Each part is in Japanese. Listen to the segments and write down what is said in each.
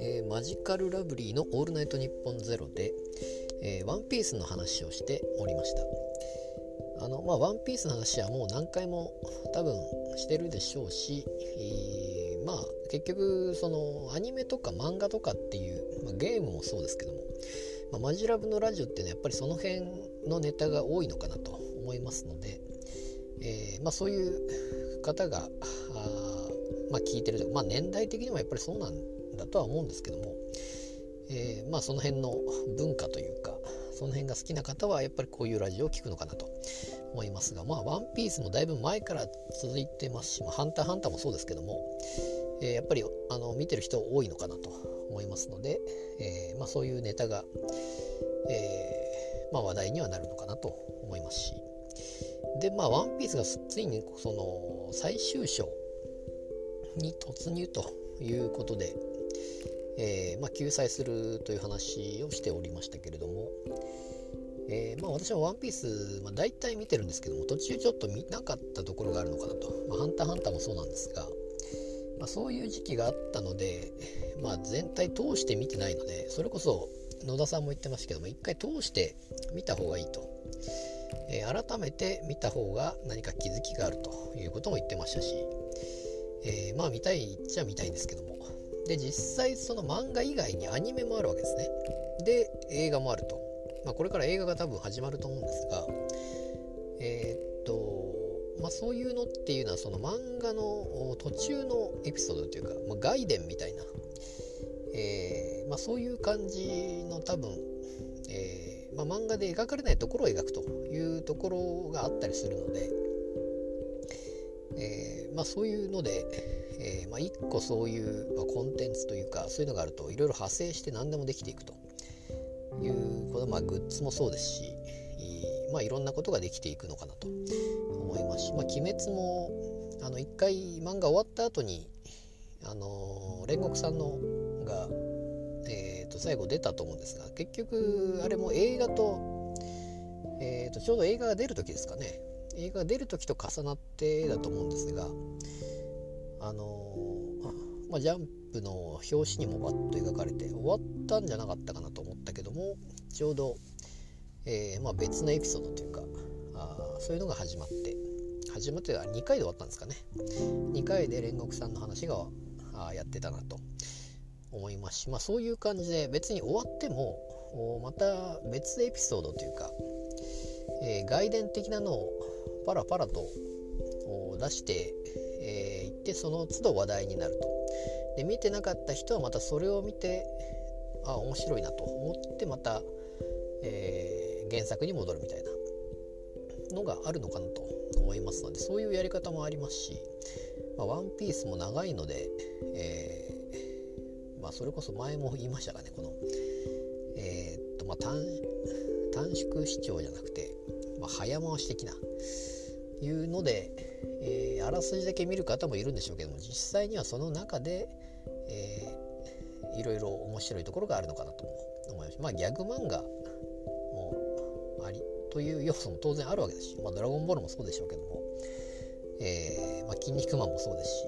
えーマジカルラブリーの「オールナイトニッポンゼロで、えーワンピースの話をしておりました。あのまあワンピースの話はもう何回も多分してるでしょうし、えーまあ結局そのアニメとか漫画とかっていう、まあ、ゲームもそうですけども、まあ、マジラブのラジオっていうのはやっぱりその辺のネタが多いのかなと思いますので、えーまあ、そういう方があ、まあ、聞いてるまあ、年代的にもやっぱりそうなんだとは思うんですけども、えーまあ、その辺の文化というかその辺が好きな方はやっぱりこういうラジオを聞くのかなと思いますがまあワンピースもだいぶ前から続いてますし、まあ、ハンターハンターもそうですけども、えーやっぱりあの見てる人多いのかなと思いますので、えーまあ、そういうネタが、えーまあ、話題にはなるのかなと思いますし。でまあワンピースがついにその最終章に突入ということで、えーまあ、救済するという話をしておりましたけれども、えーまあ、私はワンピース、まあ、大体見てるんですけども途中ちょっと見なかったところがあるのかなと、まあ、ハンターハンターもそうなんですが、ま、そういう時期があったので、ま、全体通して見てないのでそれこそ野田さんも言ってましたけども一回通して見た方がいいと、え改めて見た方が何か気づきがあるということも言ってましたし、えーまあ見たいっちゃ見たいんですけども。で実際その漫画以外にアニメもあるわけですね。で映画もあると、まあ、これから映画が多分始まると思うんですがえーっとまあそういうのっていうのはその漫画の途中のエピソードというか、まあ、外伝みたいな、えーまあ、そういう感じの多分、まあ、漫画で描かれないところを描くというところがあったりするので、えーまあ、そういうので、えーまあ、一個そういう、ま、コンテンツというかそういうのがあるといろいろ派生して何でもできていくと。いうことまあグッズもそうですし、いまあ、いろんなことができていくのかなと思いますし、まあ、鬼滅もあの一回漫画終わった後にあの煉獄さんのが、最後出たと思うんですが結局あれも映画と,、えー、とちょうど映画が出る時ですかね。映画が出る時と重なってだと思うんですがあのまあ、ジャンプの表紙にもバッと描かれて終わったんじゃなかったかなと思ったけどもちょうど、えーまあ、別のエピソードというかあーそういうのが始まって始まっては2回で終わったんですかね。2回で煉獄さんの話があーやってたなと思いますし、まあ、そういう感じで別に終わってもまた別エピソードというか、えー外伝的なのをパラパラと出してえー、ってその都度話題になると。で見てなかった人はまたそれを見てあ面白いなと。思ってまた、えー原作に戻るみたいな。のがあるのかなと。思いますのでそういうやり方もありますし「まあ、ワンピースも長いので、えそれこそ前も言いましたがね。この、えーっとまあ、短縮視聴じゃなくて、まあ、早回し的ないうので、えーあらすじだけ見る方もいるんでしょうけども実際にはその中で、えーいろいろ面白いところがあるのかなと思います。まあギャグ漫画もありという要素も当然あるわけですし、まあ、ドラゴンボールもそうでしょうけども、えーまあ、筋肉マンもそうですし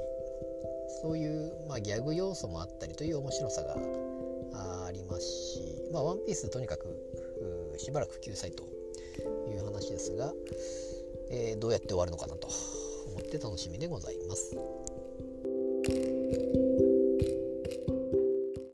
そういう、まあ、ギャグ要素もあったりという面白さがありますし、まあ、ワンピースとにかくしばらく救済という話ですが、えーどうやって終わるのかなと思って楽しみでございます。